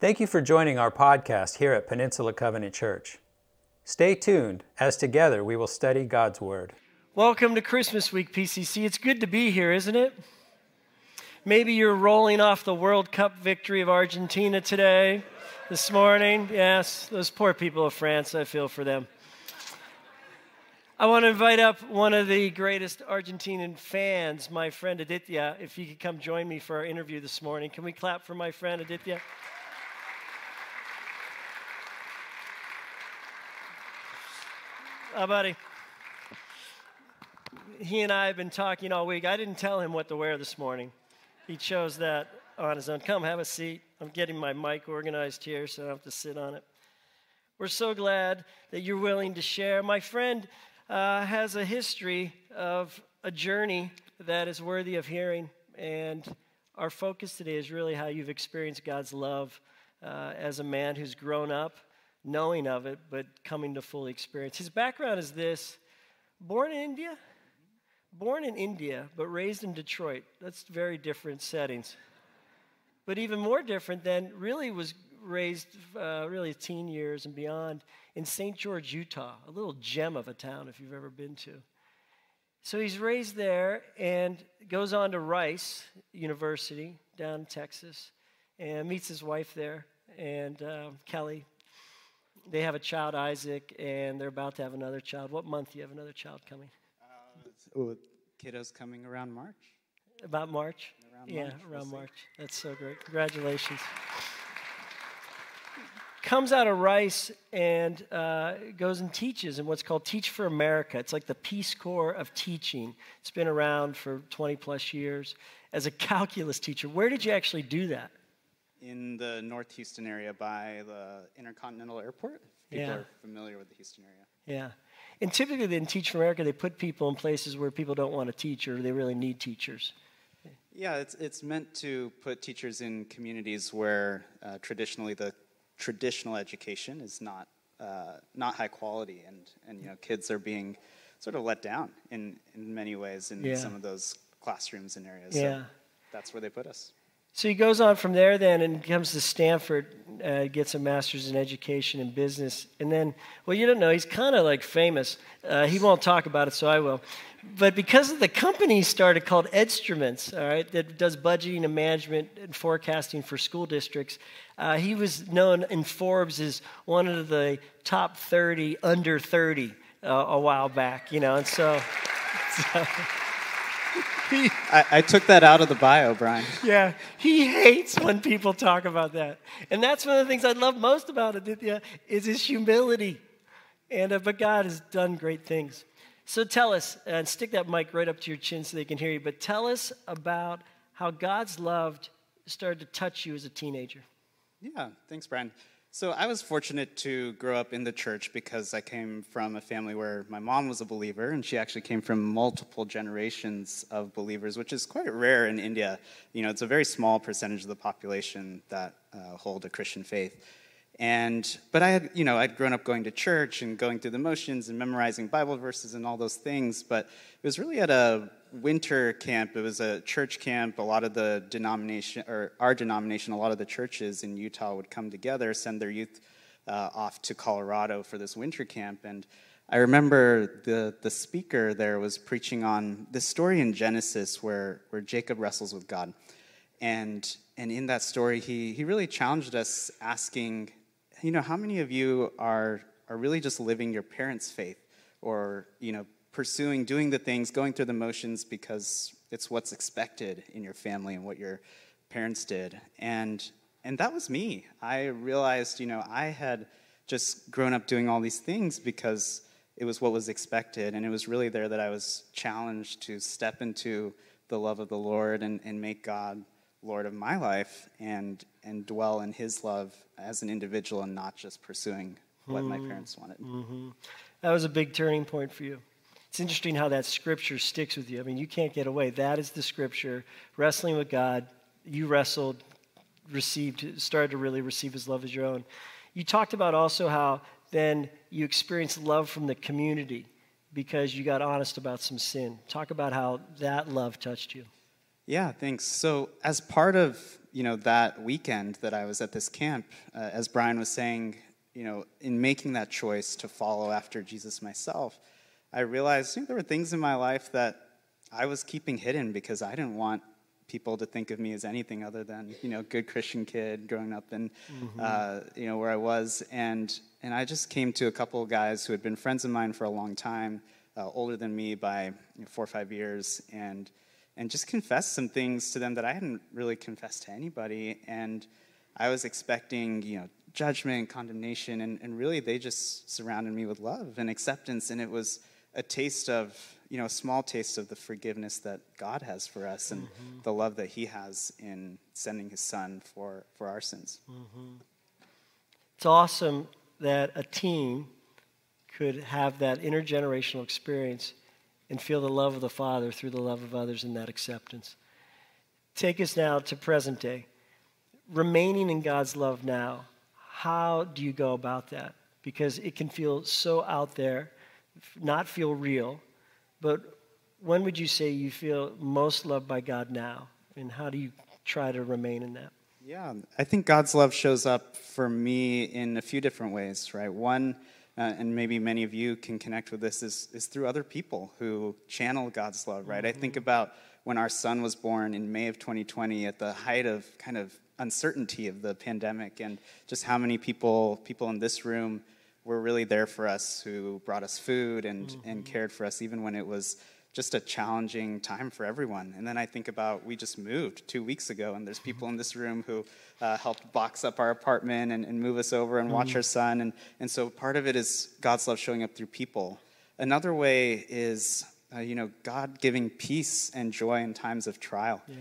Thank you for joining our podcast here at Peninsula Covenant Church. Stay tuned as together we will study God's Word. Welcome to Christmas week, PCC. It's good to be here, isn't it? Maybe you're rolling off the World Cup victory of Argentina today, this morning. Yes, those poor people of France, I feel for them. I want to invite up one of the greatest Argentinian fans, my friend Aditya, if he could come join me for our interview this morning. Can we clap for my friend Aditya? Oh, buddy. He and I have been talking all week. I didn't tell him what to wear this morning. He chose that on his own. Come, have a seat. I'm getting my mic organized here so I don't have to sit on it. We're so glad that you're willing to share. My friend uh, has a history of a journey that is worthy of hearing, and our focus today is really how you've experienced God's love uh, as a man who's grown up knowing of it, but coming to fully experience. His background is this born in India, born in India, but raised in Detroit. That's very different settings. But even more different than really was raised uh, really teen years and beyond in St. George, Utah, a little gem of a town if you've ever been to. So he's raised there and goes on to Rice University down in Texas and meets his wife there and uh, Kelly they have a child, Isaac, and they're about to have another child. What month do you have another child coming? Uh, oh, kiddos coming around March. About March? Around yeah, March, we'll around see. March. That's so great. Congratulations. Comes out of Rice and uh, goes and teaches in what's called Teach for America. It's like the Peace Corps of teaching. It's been around for 20 plus years as a calculus teacher. Where did you actually do that? In the North Houston area by the Intercontinental Airport. People Yeah. are familiar with the Houston area. Yeah. And typically in Teach for America, they put people in places where people don't want to teach or they really need teachers. Yeah, it's, it's meant to put teachers in communities where uh, traditionally the traditional education is not, uh, not high quality, and, and you know, kids are being sort of let down in, in many ways in Yeah. some of those classrooms and areas. Yeah. So that's where they put us. So he goes on from there then and comes to Stanford, uh, gets a master's in education and business. And then, well, you don't know, he's kind of like famous. Uh, he won't talk about it, so I will. But because of the company he started called Edstruments, all right, that does budgeting and management and forecasting for school districts, uh, he was known in Forbes as one of the top 30 under 30 uh, a while back, you know. And so, so he, I, I took that out of the bio, Brian. yeah, he hates when people talk about that. And that's one of the things I love most about Aditya is his humility. And uh, but God has done great things. So tell us, and stick that mic right up to your chin so they can hear you. But tell us about how God's love started to touch you as a teenager. Yeah, thanks, Brian. So I was fortunate to grow up in the church because I came from a family where my mom was a believer, and she actually came from multiple generations of believers, which is quite rare in India. You know, it's a very small percentage of the population that uh, hold a Christian faith. And but I had, you know, I'd grown up going to church and going through the motions and memorizing Bible verses and all those things. But it was really at a winter camp. It was a church camp. A lot of the denomination, or our denomination, a lot of the churches in Utah would come together, send their youth uh, off to Colorado for this winter camp. And I remember the the speaker there was preaching on this story in Genesis where where Jacob wrestles with God. And and in that story, he he really challenged us, asking, you know, how many of you are are really just living your parents' faith, or you know, pursuing, doing the things, going through the motions because it's what's expected in your family and what your parents did. And and that was me. I realized, you know, I had just grown up doing all these things because it was what was expected, and it was really there that I was challenged to step into the love of the Lord and, and make God Lord of my life and and dwell in His love as an individual and not just pursuing what my hmm. parents wanted. Mm-hmm. That was a big turning point for you. It's interesting how that scripture sticks with you. I mean, you can't get away. That is the scripture. Wrestling with God, you wrestled, received, started to really receive his love as your own. You talked about also how then you experienced love from the community because you got honest about some sin. Talk about how that love touched you. Yeah, thanks. So, as part of you know, that weekend that I was at this camp, uh, as Brian was saying, you know, in making that choice to follow after Jesus myself, I realized you know, there were things in my life that I was keeping hidden because I didn't want people to think of me as anything other than you know good Christian kid growing up in mm-hmm. uh, you know where I was and and I just came to a couple of guys who had been friends of mine for a long time, uh, older than me by you know, four or five years, and and just confessed some things to them that I hadn't really confessed to anybody. And I was expecting, you know, judgment, condemnation, and, and really they just surrounded me with love and acceptance. And it was a taste of, you know, a small taste of the forgiveness that God has for us and mm-hmm. the love that He has in sending His Son for, for our sins. Mm-hmm. It's awesome that a team could have that intergenerational experience and feel the love of the Father through the love of others in that acceptance. Take us now to present day. Remaining in God's love now, how do you go about that? Because it can feel so out there, not feel real. But when would you say you feel most loved by God now? And how do you try to remain in that? Yeah, I think God's love shows up for me in a few different ways, right? One, uh, and maybe many of you can connect with this, is, is through other people who channel God's love, right? Mm-hmm. I think mm-hmm. about when our son was born in May of 2020 at the height of kind of uncertainty of the pandemic and just how many people people in this room were really there for us who brought us food and, mm-hmm. and cared for us even when it was just a challenging time for everyone. And then I think about we just moved two weeks ago, and there's people in this room who uh, helped box up our apartment and, and move us over and watch mm-hmm. our son. And, and so part of it is God's love showing up through people. Another way is, uh, you know, God giving peace and joy in times of trial. Yeah.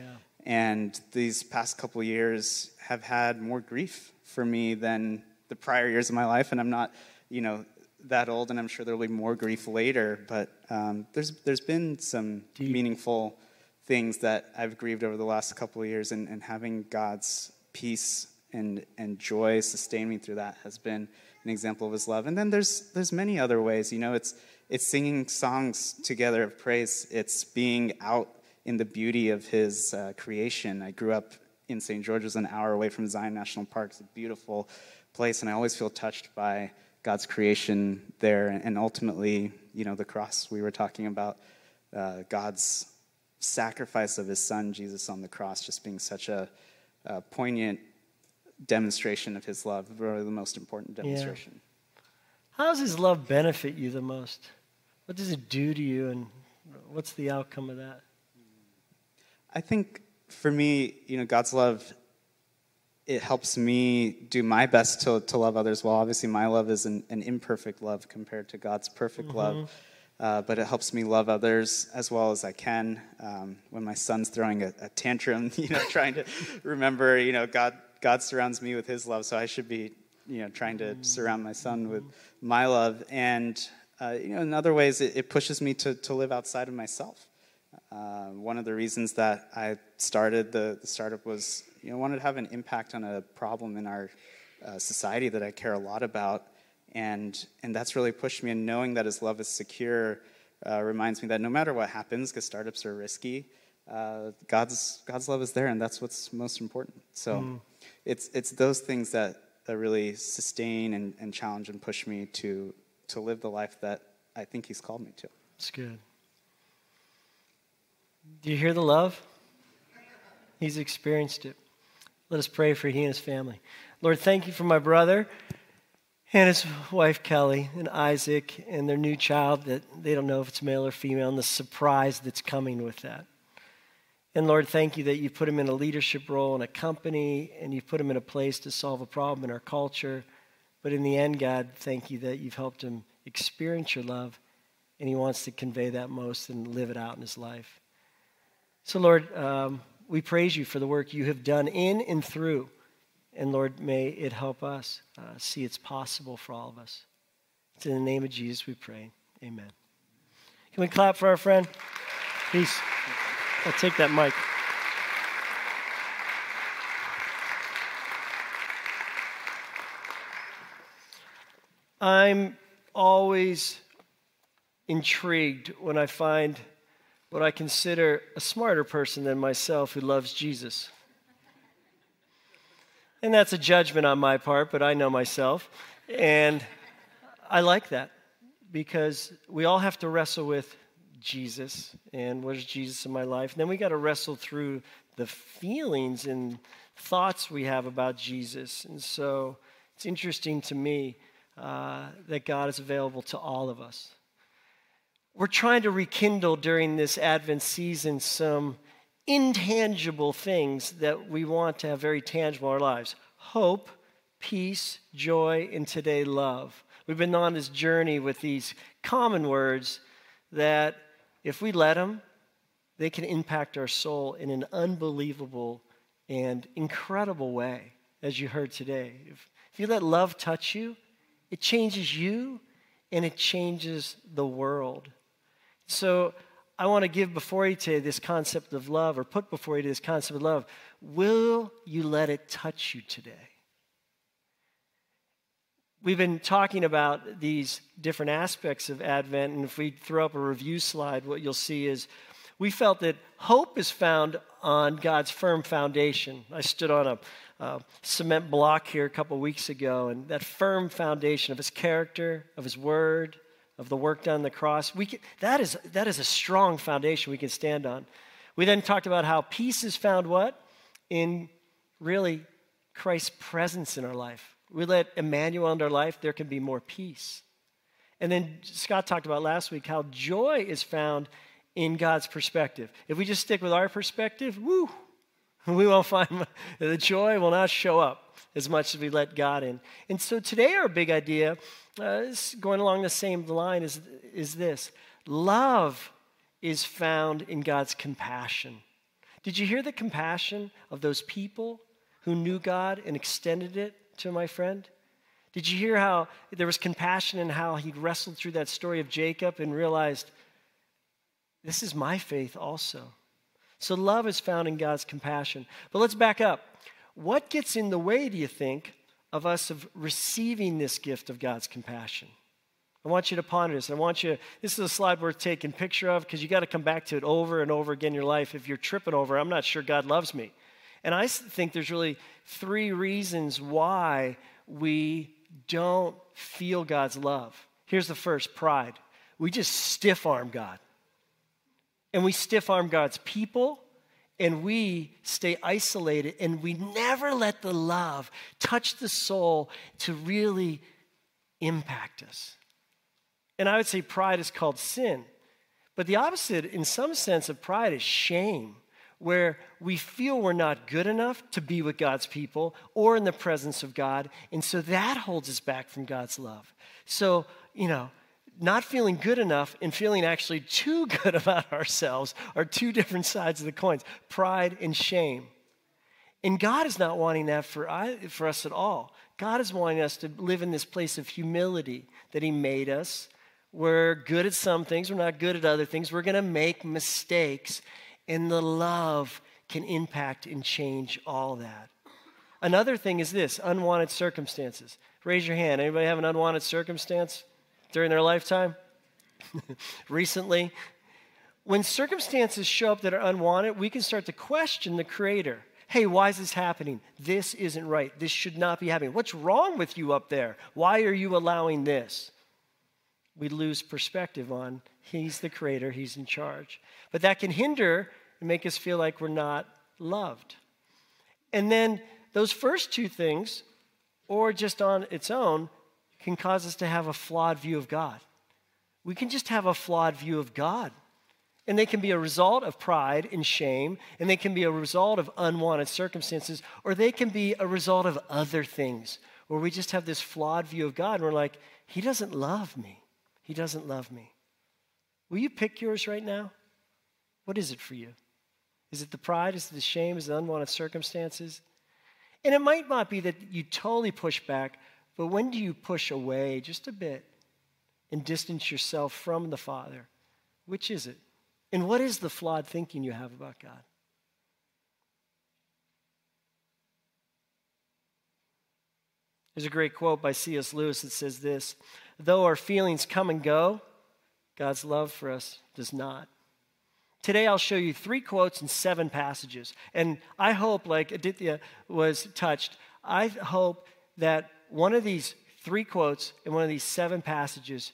And these past couple years have had more grief for me than the prior years of my life. And I'm not, you know, that old, and I'm sure there'll be more grief later. But um, there's there's been some Deep. meaningful things that I've grieved over the last couple of years, and, and having God's peace and and joy sustain me through that has been an example of His love. And then there's there's many other ways. You know, it's it's singing songs together of praise. It's being out in the beauty of His uh, creation. I grew up in St. George, was an hour away from Zion National Park. It's a beautiful place, and I always feel touched by God's creation there, and ultimately, you know, the cross we were talking about, uh, God's sacrifice of His Son Jesus on the cross, just being such a, a poignant demonstration of His love, really the most important demonstration. Yeah. How does His love benefit you the most? What does it do to you, and what's the outcome of that? I think for me, you know, God's love it helps me do my best to, to love others well. Obviously, my love is an, an imperfect love compared to God's perfect mm-hmm. love. Uh, but it helps me love others as well as I can. Um, when my son's throwing a, a, tantrum, you know, trying to remember, you know, God, God surrounds me with His love, so I should be, you know, trying to surround my son with my love. And uh, you know, in other ways, it, it, pushes me to to live outside of myself. Uh, one of the reasons that I started the, the startup was you know, wanted to have an impact on a problem in our uh, society that I care a lot about. And, and that's really pushed me. And knowing that His love is secure uh, reminds me that no matter what happens, because startups are risky, uh, God's, God's love is there, and that's what's most important. So mm. it's, it's those things that, that really sustain and, and challenge and push me to, to live the life that I think He's called me to. It's good. Do you hear the love? He's experienced it. Let us pray for he and his family. Lord, thank you for my brother and his wife Kelly and Isaac and their new child that they don't know if it's male or female and the surprise that's coming with that. And Lord, thank you that you put him in a leadership role in a company and you've put him in a place to solve a problem in our culture. But in the end, God, thank you that you've helped him experience your love and he wants to convey that most and live it out in his life. So, Lord, um, we praise you for the work you have done in and through. And Lord, may it help us uh, see it's possible for all of us. It's in the name of Jesus we pray. Amen. Can we clap for our friend? Peace. I'll take that mic. I'm always intrigued when I find what I consider a smarter person than myself who loves Jesus. And that's a judgment on my part, but I know myself. And I like that because we all have to wrestle with Jesus and what is Jesus in my life. And then we got to wrestle through the feelings and thoughts we have about Jesus. And so it's interesting to me uh, that God is available to all of us. We're trying to rekindle during this Advent season some intangible things that we want to have very tangible in our lives hope, peace, joy, and today love. We've been on this journey with these common words that, if we let them, they can impact our soul in an unbelievable and incredible way, as you heard today. If, if you let love touch you, it changes you and it changes the world. So I want to give before you today this concept of love, or put before you this concept of love. Will you let it touch you today? We've been talking about these different aspects of Advent, and if we throw up a review slide, what you'll see is we felt that hope is found on God's firm foundation. I stood on a uh, cement block here a couple weeks ago, and that firm foundation of His character, of His Word, of the work done on the cross, we can, that, is, that is a strong foundation we can stand on. We then talked about how peace is found what? In really Christ's presence in our life. We let Emmanuel into our life, there can be more peace. And then Scott talked about last week how joy is found in God's perspective. If we just stick with our perspective, woo, we won't find the joy will not show up as much as we let God in. And so today, our big idea, uh, going along the same line, is, is this love is found in God's compassion. Did you hear the compassion of those people who knew God and extended it to my friend? Did you hear how there was compassion in how he wrestled through that story of Jacob and realized this is my faith also. So love is found in God's compassion. But let's back up. What gets in the way, do you think, of us of receiving this gift of God's compassion? I want you to ponder this. I want you, this is a slide worth taking picture of because you got to come back to it over and over again in your life. If you're tripping over, I'm not sure God loves me. And I think there's really three reasons why we don't feel God's love. Here's the first pride. We just stiff arm God and we stiff arm God's people and we stay isolated and we never let the love touch the soul to really impact us. And I would say pride is called sin. But the opposite, in some sense, of pride is shame, where we feel we're not good enough to be with God's people or in the presence of God. And so that holds us back from God's love. So, you know, not feeling good enough and feeling actually too good about ourselves are two different sides of the coins pride and shame. And God is not wanting that for, for us at all. God is wanting us to live in this place of humility that He made us. We're good at some things, we're not good at other things. We're going to make mistakes, and the love can impact and change all that. Another thing is this unwanted circumstances. Raise your hand. Anybody have an unwanted circumstance? During their lifetime? Recently? When circumstances show up that are unwanted, we can start to question the Creator. Hey, why is this happening? This isn't right. This should not be happening. What's wrong with you up there? Why are you allowing this? We lose perspective on He's the Creator, He's in charge. But that can hinder and make us feel like we're not loved. And then those first two things, or just on its own, can cause us to have a flawed view of God. We can just have a flawed view of God. And they can be a result of pride and shame, and they can be a result of unwanted circumstances, or they can be a result of other things where we just have this flawed view of God and we're like, He doesn't love me. He doesn't love me. Will you pick yours right now? What is it for you? Is it the pride? Is it the shame? Is it the unwanted circumstances? And it might not be that you totally push back, but when do you push away just a bit and distance yourself from the Father? Which is it? And what is the flawed thinking you have about God? There's a great quote by C.S. Lewis that says this Though our feelings come and go, God's love for us does not. Today, I'll show you three quotes and seven passages. And I hope, like Aditya was touched, I hope that one of these three quotes in one of these seven passages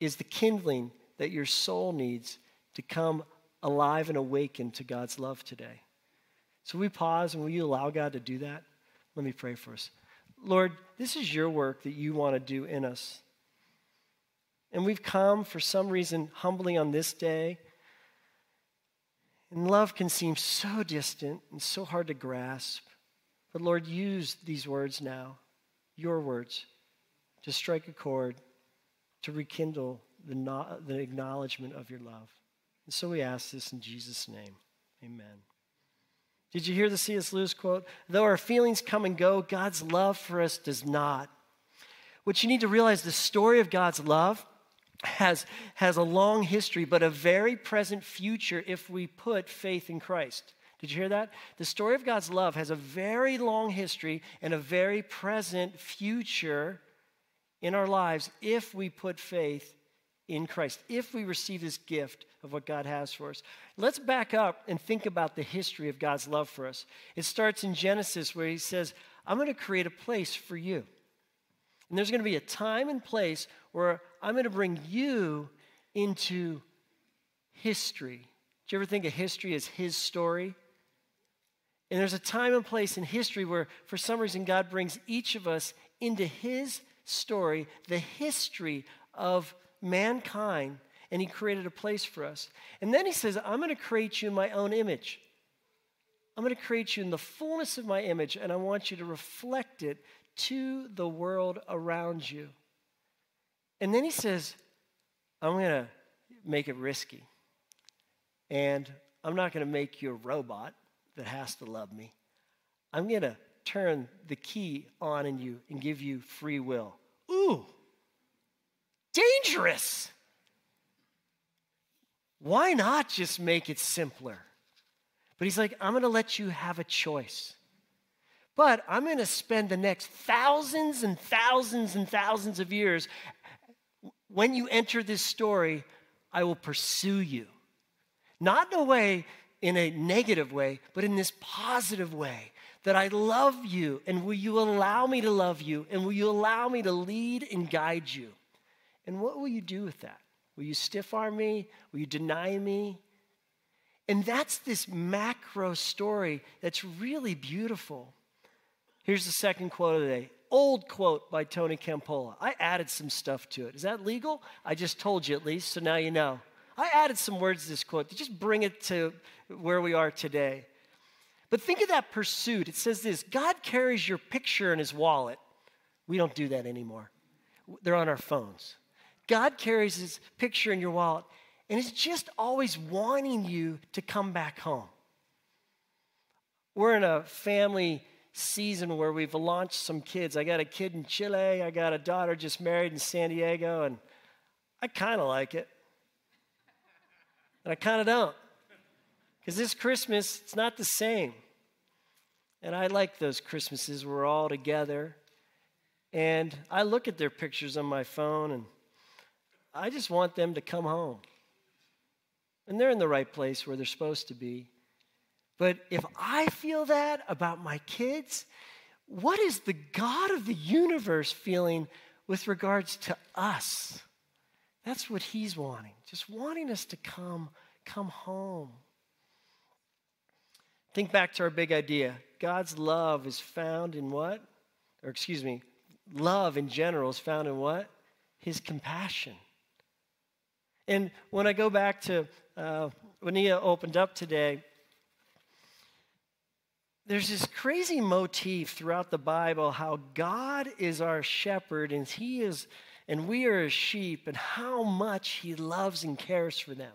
is the kindling that your soul needs to come alive and awaken to God's love today. So we pause and will you allow God to do that? Let me pray for us. Lord, this is your work that you want to do in us. And we've come for some reason humbly on this day. And love can seem so distant and so hard to grasp. But Lord, use these words now, your words, to strike a chord, to rekindle the, no- the acknowledgement of your love. And so we ask this in Jesus' name. Amen. Did you hear the C.S. Lewis quote? Though our feelings come and go, God's love for us does not. What you need to realize the story of God's love has, has a long history, but a very present future if we put faith in Christ. Did you hear that? The story of God's love has a very long history and a very present future in our lives if we put faith in Christ, if we receive this gift of what God has for us. Let's back up and think about the history of God's love for us. It starts in Genesis where He says, I'm going to create a place for you. And there's going to be a time and place where I'm going to bring you into history. Do you ever think of history as His story? And there's a time and place in history where, for some reason, God brings each of us into His story, the history of mankind, and He created a place for us. And then He says, I'm going to create you in my own image. I'm going to create you in the fullness of my image, and I want you to reflect it to the world around you. And then He says, I'm going to make it risky. And I'm not going to make you a robot that has to love me. I'm going to turn the key on in you and give you free will. Ooh, dangerous. Why not just make it simpler? But he's like, I'm going to let you have a choice. But I'm going to spend the next thousands and thousands and thousands of years. When you enter this story, I will pursue you. Not in a way, in a negative way, but in this positive way that I love you, and will you allow me to love you, and will you allow me to lead and guide you? And what will you do with that? Will you stiff arm me? Will you deny me? And that's this macro story that's really beautiful. Here's the second quote of the day. Old quote by Tony Campolo. I added some stuff to it. Is that legal? I just told you at least, so now you know. I added some words to this quote to just bring it to where we are today. But think of that pursuit. It says this God carries your picture in his wallet. We don't do that anymore, they're on our phones. God carries his picture in your wallet and is just always wanting you to come back home. We're in a family season where we've launched some kids. I got a kid in Chile, I got a daughter just married in San Diego, and I kind of like it. And I kind of don't. Because this Christmas, it's not the same. And I like those Christmases where we're all together. And I look at their pictures on my phone and I just want them to come home. And they're in the right place where they're supposed to be. But if I feel that about my kids, what is the God of the universe feeling with regards to us? That's what he's wanting, just wanting us to come come home. Think back to our big idea. God's love is found in what? Or excuse me, love in general is found in what? His compassion. And when I go back to uh, when Nia opened up today, there's this crazy motif throughout the Bible how God is our shepherd and He is, and we are His sheep, and how much He loves and cares for them.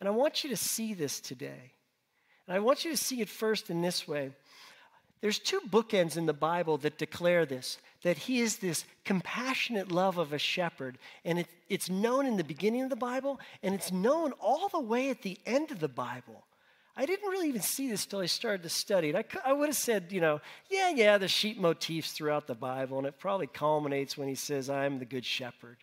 And I want you to see this today. And I want you to see it first in this way. There's two bookends in the Bible that declare this that he is this compassionate love of a shepherd. And it, it's known in the beginning of the Bible, and it's known all the way at the end of the Bible. I didn't really even see this till I started to study it. I, I would have said, you know, yeah, yeah, the sheep motifs throughout the Bible, and it probably culminates when he says, I'm the good shepherd.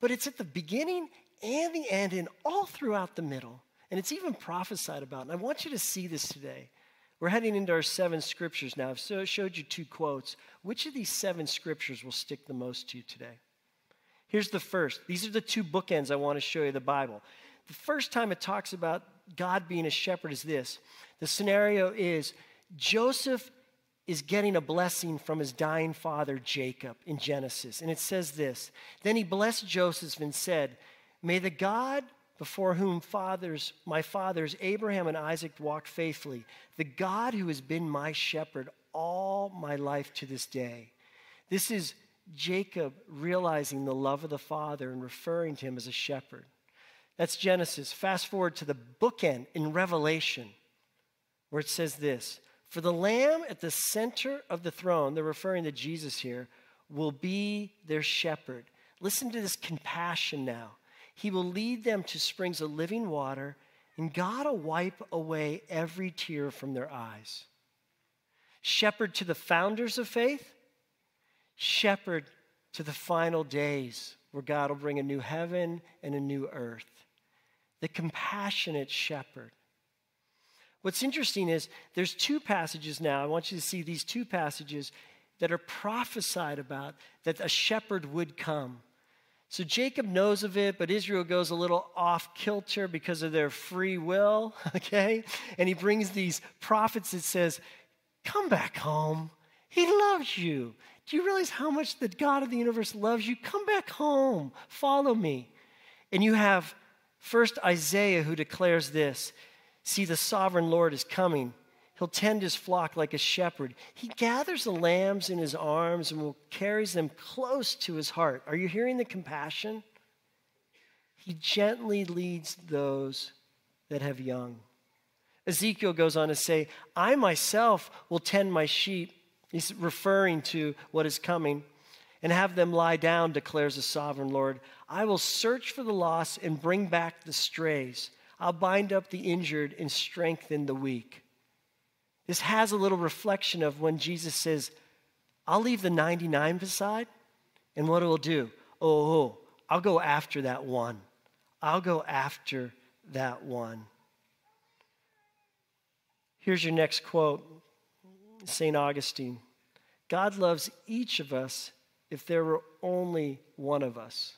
But it's at the beginning and the end, and all throughout the middle. And it's even prophesied about. And I want you to see this today We're heading into our seven scriptures now. So, I've so showed you two quotes. Which of these seven scriptures will stick the most to you today? Here's the first. These are the two bookends I want to show you the Bible. The first time it talks about God being a shepherd is this. The scenario is Joseph is getting a blessing from his dying father Jacob in Genesis. And it says this Then he blessed Joseph and said, May the God before whom fathers, my fathers, Abraham and Isaac, walked faithfully, the God who has been my shepherd all my life to this day. This is Jacob realizing the love of the Father and referring to him as a shepherd. That's Genesis. Fast forward to the bookend in Revelation, where it says this For the Lamb at the center of the throne, they're referring to Jesus here, will be their shepherd. Listen to this compassion now. He will lead them to springs of living water, and God will wipe away every tear from their eyes. Shepherd to the founders of faith, shepherd to the final days where God will bring a new heaven and a new earth. The compassionate shepherd. What's interesting is there's two passages now. I want you to see these two passages that are prophesied about that a shepherd would come. So Jacob knows of it, but Israel goes a little off kilter because of their free will, okay? And he brings these prophets that says, "Come back home. He loves you. Do you realize how much the God of the universe loves you? Come back home. Follow me." And you have first Isaiah who declares this, "See the sovereign Lord is coming." He'll tend his flock like a shepherd. He gathers the lambs in his arms and will carries them close to his heart. Are you hearing the compassion? He gently leads those that have young. Ezekiel goes on to say, I myself will tend my sheep. He's referring to what is coming and have them lie down, declares the sovereign Lord. I will search for the lost and bring back the strays. I'll bind up the injured and strengthen the weak. This has a little reflection of when Jesus says, I'll leave the 99 beside, and what it will do? Oh, oh, I'll go after that one. I'll go after that one. Here's your next quote St. Augustine God loves each of us if there were only one of us.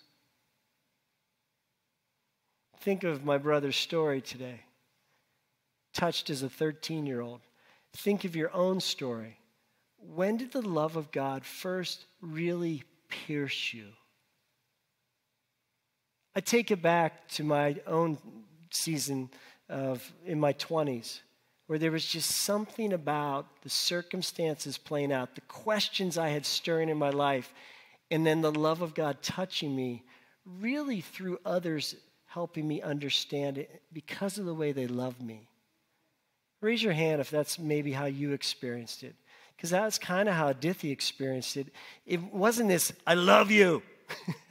Think of my brother's story today. Touched as a 13 year old. Think of your own story. When did the love of God first really pierce you? I take it back to my own season of in my 20s where there was just something about the circumstances playing out, the questions I had stirring in my life, and then the love of God touching me really through others helping me understand it because of the way they love me. Raise your hand if that's maybe how you experienced it. Because that's kind of how Dithi experienced it. It wasn't this, I love you.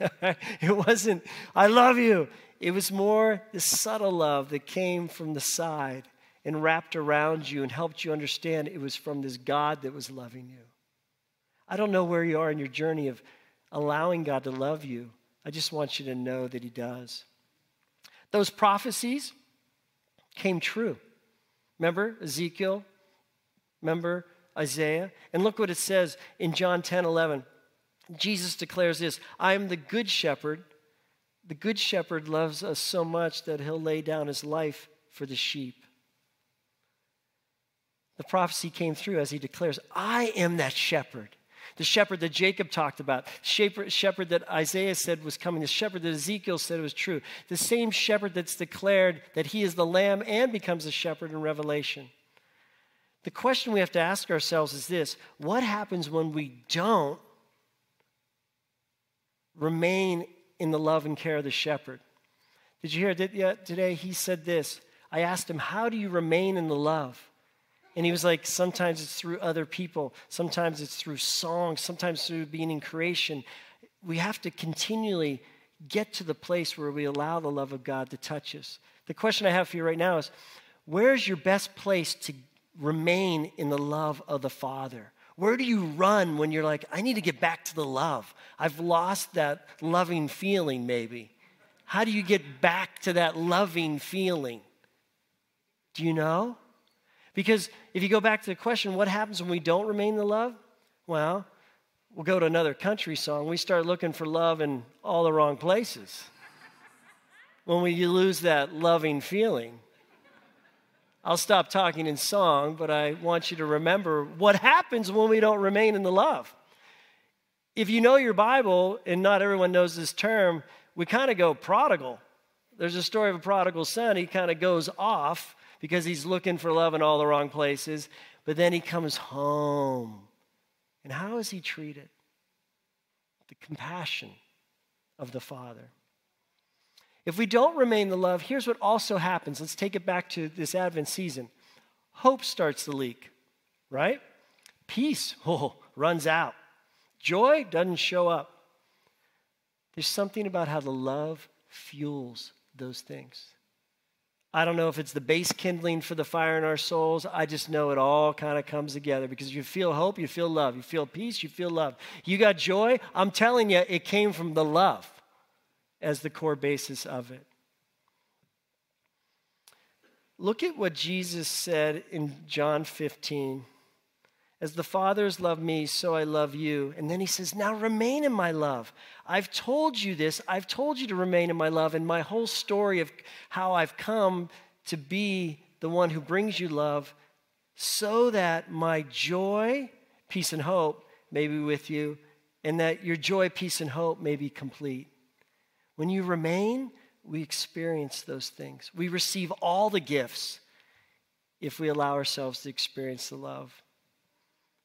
it wasn't, I love you. It was more this subtle love that came from the side and wrapped around you and helped you understand it was from this God that was loving you. I don't know where you are in your journey of allowing God to love you. I just want you to know that He does. Those prophecies came true. Remember Ezekiel? Remember Isaiah? And look what it says in John 10 11. Jesus declares this I am the good shepherd. The good shepherd loves us so much that he'll lay down his life for the sheep. The prophecy came through as he declares, I am that shepherd. The shepherd that Jacob talked about, shepherd, that Isaiah said was coming, the shepherd that Ezekiel said was true, the same shepherd that's declared that he is the lamb and becomes a shepherd in Revelation. The question we have to ask ourselves is this what happens when we don't remain in the love and care of the shepherd? Did you hear that today? He said this. I asked him, How do you remain in the love? And he was like, sometimes it's through other people, sometimes it's through songs, sometimes through being in creation. We have to continually get to the place where we allow the love of God to touch us. The question I have for you right now is where's your best place to remain in the love of the Father? Where do you run when you're like, I need to get back to the love? I've lost that loving feeling, maybe. How do you get back to that loving feeling? Do you know? Because if you go back to the question, what happens when we don't remain in the love? Well, we'll go to another country song. We start looking for love in all the wrong places. when we lose that loving feeling. I'll stop talking in song, but I want you to remember what happens when we don't remain in the love. If you know your Bible, and not everyone knows this term, we kind of go prodigal. There's a story of a prodigal son. He kind of goes off because he's looking for love in all the wrong places, but then he comes home. And how is he treated? The compassion of the Father. If we don't remain the love, here's what also happens. Let's take it back to this Advent season. Hope starts to leak, right? Peace oh, runs out. Joy doesn't show up. There's something about how the love fuels those things. I don't know if it's the base kindling for the fire in our souls. I just know it all kind of comes together because you feel hope, you feel love. You feel peace, you feel love. You got joy. I'm telling you, it came from the love as the core basis of it. Look at what Jesus said in John 15. As the Father's has loved me, so I love you. And then he says, Now remain in my love. I've told you this. I've told you to remain in my love. And my whole story of how I've come to be the one who brings you love, so that my joy, peace, and hope may be with you, and that your joy, peace, and hope may be complete. When you remain, we experience those things. We receive all the gifts if we allow ourselves to experience the love.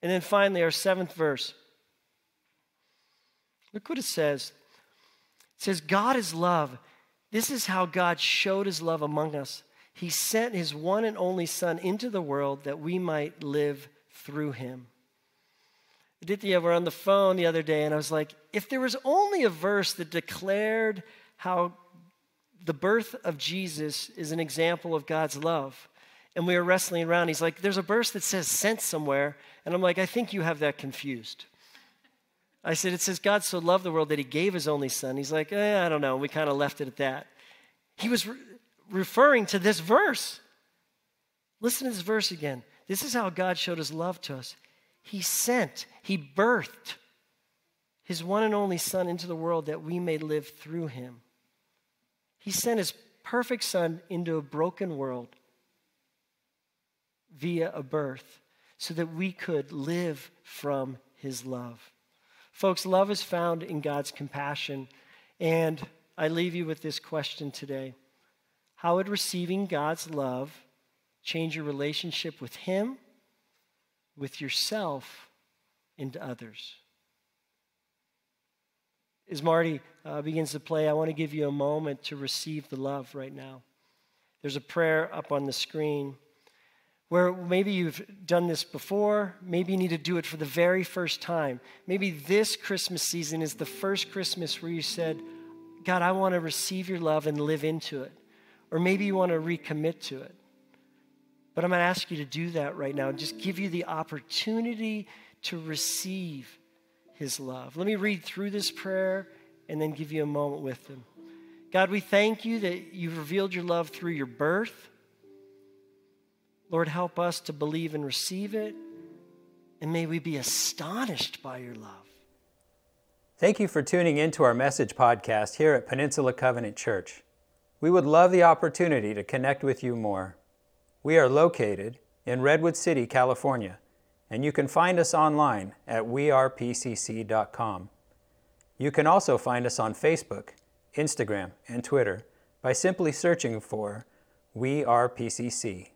And then finally, our seventh verse. Look what it says. It says, God is love. This is how God showed his love among us. He sent his one and only Son into the world that we might live through him. Aditya we were on the phone the other day, and I was like, if there was only a verse that declared how the birth of Jesus is an example of God's love, and we were wrestling around, he's like, there's a verse that says sent somewhere, and I'm like, I think you have that confused. I said, it says God so loved the world that he gave his only son. He's like, eh, I don't know. We kind of left it at that. He was re- referring to this verse. Listen to this verse again. This is how God showed his love to us. He sent, He birthed His one and only Son into the world that we may live through Him. He sent His perfect Son into a broken world via a birth so that we could live from His love. Folks, love is found in God's compassion. And I leave you with this question today How would receiving God's love change your relationship with Him? with yourself and others. As Marty uh, begins to play, I want to give you a moment to receive the love right now. There's a prayer up on the screen where maybe you've done this before, maybe you need to do it for the very first time. Maybe this Christmas season is the first Christmas where you said, God, I want to receive your love and live into it. Or maybe you want to recommit to it. But I'm going to ask you to do that right now and just give you the opportunity to receive his love. Let me read through this prayer and then give you a moment with him. God, we thank you that you've revealed your love through your birth. Lord, help us to believe and receive it. And may we be astonished by your love. Thank you for tuning in to our message podcast here at Peninsula Covenant Church. We would love the opportunity to connect with you more. We are located in Redwood City, California, and you can find us online at wearepcc.com. You can also find us on Facebook, Instagram, and Twitter by simply searching for We Are PCC.